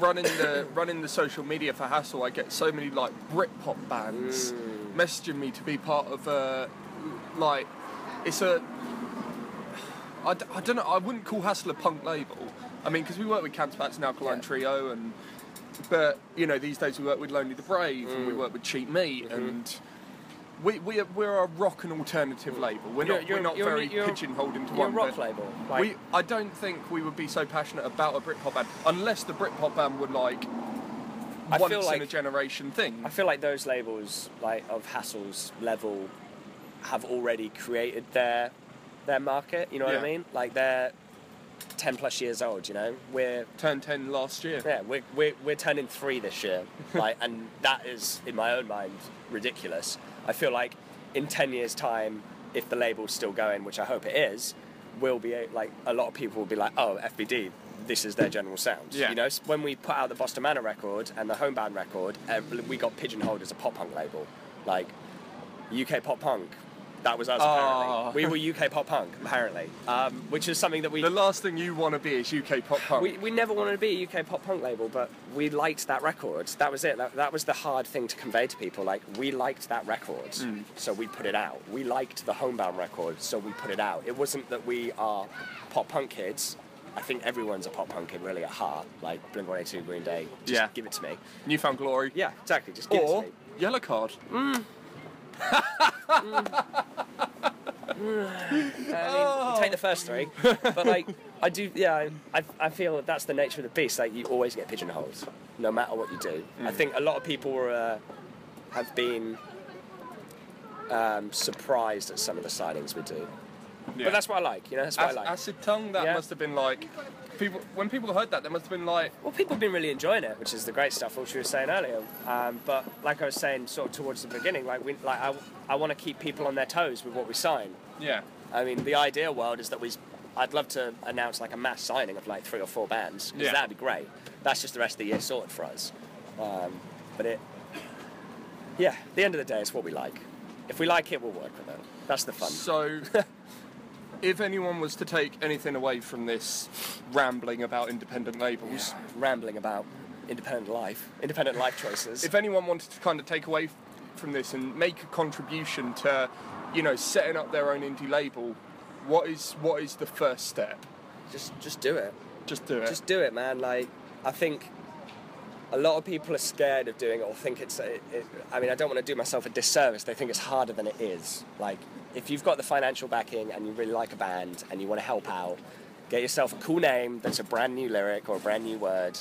S1: running the [coughs] running the social media for Hassle, I get so many like Britpop bands
S2: Mm.
S1: messaging me to be part of a like it's a I, d- I don't know I wouldn't call Hassle a punk label. I mean because we work with Cancer and Alkaline
S2: Yeah.
S1: Trio and but you know these days we work with Lonely the Brave and we
S2: Mm.
S1: work with Cheap Meat
S2: Mm-hmm.
S1: and. We, we are, we're a rock and alternative label. We're
S2: You're-
S1: not,
S2: you're-
S1: we're not
S2: you're-
S1: very pigeonholed into
S2: you're a
S1: one.
S2: rock label. Like,
S1: we, I don't think we would be so passionate about a Britpop band unless the Britpop band were like
S2: I
S1: once
S2: feel
S1: in a generation thing.
S2: I feel like those labels, like of Hassle's level, have already created their their market. You know what
S1: Yeah.
S2: I mean? Like they're ten plus years old. You know, we're
S1: Turned ten last year.
S2: yeah, we're we're, we're turning three this year. like, and that is in my own mind ridiculous. I feel like in ten years' time, if the label's still going, which I hope it is, will be a- like a lot of people will be like, oh, FBD. This is their general sound.
S1: Yeah.
S2: You know, when we put out the Boston Manor record and the Homebound record, we got pigeonholed as a pop punk label. Like UK pop punk. That was us
S1: Ah.
S2: apparently. We were UK pop punk apparently, um, which is something that we
S1: The last thing you want to be is UK pop punk.
S2: we, we never wanted to be a UK pop punk label, but we liked that record. That was it. That, that was the hard thing to convey to people. Like, we liked that record,
S1: Mm.
S2: so we put it out. We liked the Homebound record, so we put it out. It wasn't that we are pop punk kids. I think everyone's a pop punk kid, really, at heart. Like Blink 182, Green Day. Just
S1: Yeah.
S2: give it to me.
S1: New Found Glory.
S2: Yeah, exactly. Just give it
S1: Or
S2: to me.
S1: Yellowcard.
S2: I mean, take the first three, but like I do, yeah, I, I feel that that's the nature of the beast. Like you always get pigeonholed, no matter what you do. I think a lot of people were, uh, have been um, surprised at some of the signings we do,
S1: Yeah.
S2: but that's what I like. You know, that's what I like.
S1: Acid Tongue. That
S2: Yeah.
S1: must have been like people when people heard that, they must have been like,
S2: Well, people have been really enjoying it, which is the great stuff, which we were saying earlier. Um, but like I was saying, sort of towards the beginning, like we, like I, I want to keep people on their toes with what we sign.
S1: yeah,
S2: I mean, the ideal world is that we. I'd love to announce like a mass signing of like three or four bands because
S1: Yeah.
S2: that'd be great. That's just the rest of the year sorted for us. Um, but it, yeah, at the end of the day, it's what we like. If we like it, we'll work with it. That's the fun.
S1: So, [laughs] if anyone was to take anything away from this rambling about independent labels,
S2: Rambling about independent life, independent life choices.
S1: if anyone wanted to kind of take away from this and make a contribution to, you know, setting up their own indie label, what is what is the first step?
S2: just just do it.
S1: Just do it.
S2: Just do it, man. Like, I think a lot of people are scared of doing it or think it's. It, it, I mean, I don't want to do myself a disservice. They think it's harder than it is. Like, if you've got the financial backing and you really like a band and you want to help out, get yourself a cool name that's a brand new lyric or a brand new word.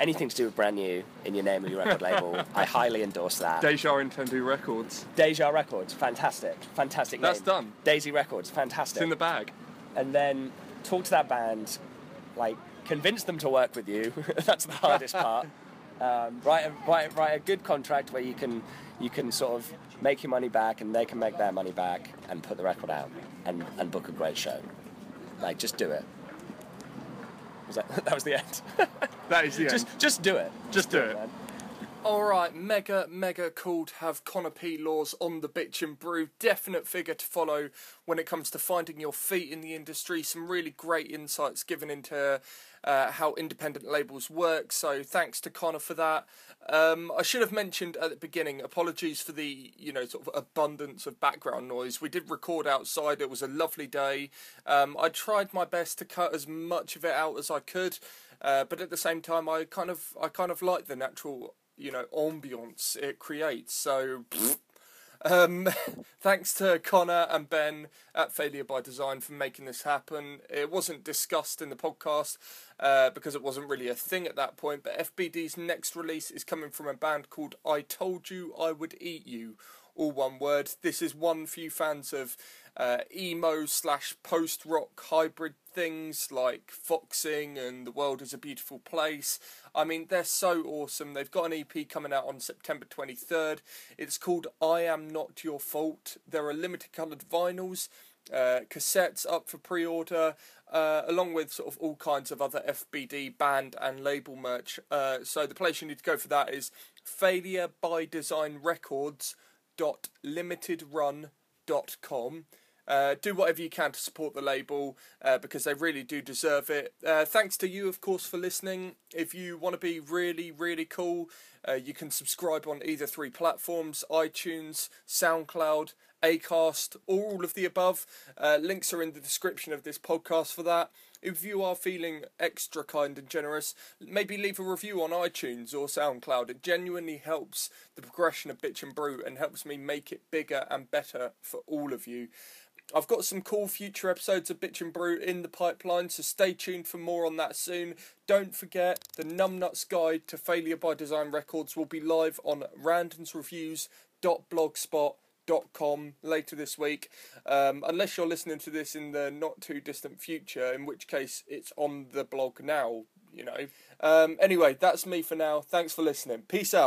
S2: Anything to do with brand new in your name of your record label, [laughs] I highly endorse that.
S1: Deja Entendu Records.
S2: Deja Records, fantastic, fantastic.
S1: That's
S2: name.
S1: done.
S2: Daisy Records, fantastic.
S1: It's in the bag.
S2: and then talk to that band, like convince them to work with you. [laughs] That's the hardest part. Um, write, a, write, write a good contract where you can you can sort of make your money back and they can make their money back and put the record out and, and book a great show. Like just do it. Was that, [laughs] that was the end.
S1: That is the [laughs]
S2: just
S1: end.
S2: just do it.
S1: Just do it.
S2: man.
S1: Alright, mega, mega cool to have Connor P. Laws on the Bitch and Brew. Definite figure to follow when it comes to finding your feet in the industry. Some really great insights given into uh, how independent labels work. So thanks to Connor for that. Um, I should have mentioned at the beginning, apologies for the, you know, sort of abundance of background noise. We did record outside. It was a lovely day. Um, I tried my best to cut as much of it out as I could. Uh, but at the same time, I kind of, I kind of like the natural you know ambiance it creates so [laughs] um, [laughs] thanks to Connor and Ben at Failure by Design for making this happen. It wasn't discussed in the podcast uh, because it wasn't really a thing at that point. But FBD's next release is coming from a band called I Told You I Would Eat You, all one word. This is one for you fans of uh, emo slash post rock hybrid things like Foxing and The World is a Beautiful Place. I mean, they're so awesome. They've got an EP coming out on September 23rd. It's called I Am Not Your Fault. There are limited coloured vinyls, uh, cassettes up for pre order, uh, along with sort of all kinds of other FBD band and label merch. Uh, so the place you need to go for that is Failure Uh, do whatever you can to support the label uh, because they really do deserve it. Uh, thanks to you, of course, for listening. If you want to be really, really cool, uh, you can subscribe on either three platforms iTunes, SoundCloud, Acast, or all of the above. Uh, links are in the description of this podcast for that. If you are feeling extra kind and generous, maybe leave a review on iTunes or SoundCloud. It genuinely helps the progression of Bitch and Brew and helps me make it bigger and better for all of you. I've got some cool future episodes of Bitch and Brew in the pipeline, so stay tuned for more on that soon. Don't forget, the Numbnuts Guide to Failure by Design Records will be live on rantonsreviews.blogspot.com later this week. Um, unless you're listening to this in the not too distant future, in which case it's on the blog now, you know. Um, anyway, that's me for now. Thanks for listening. Peace out.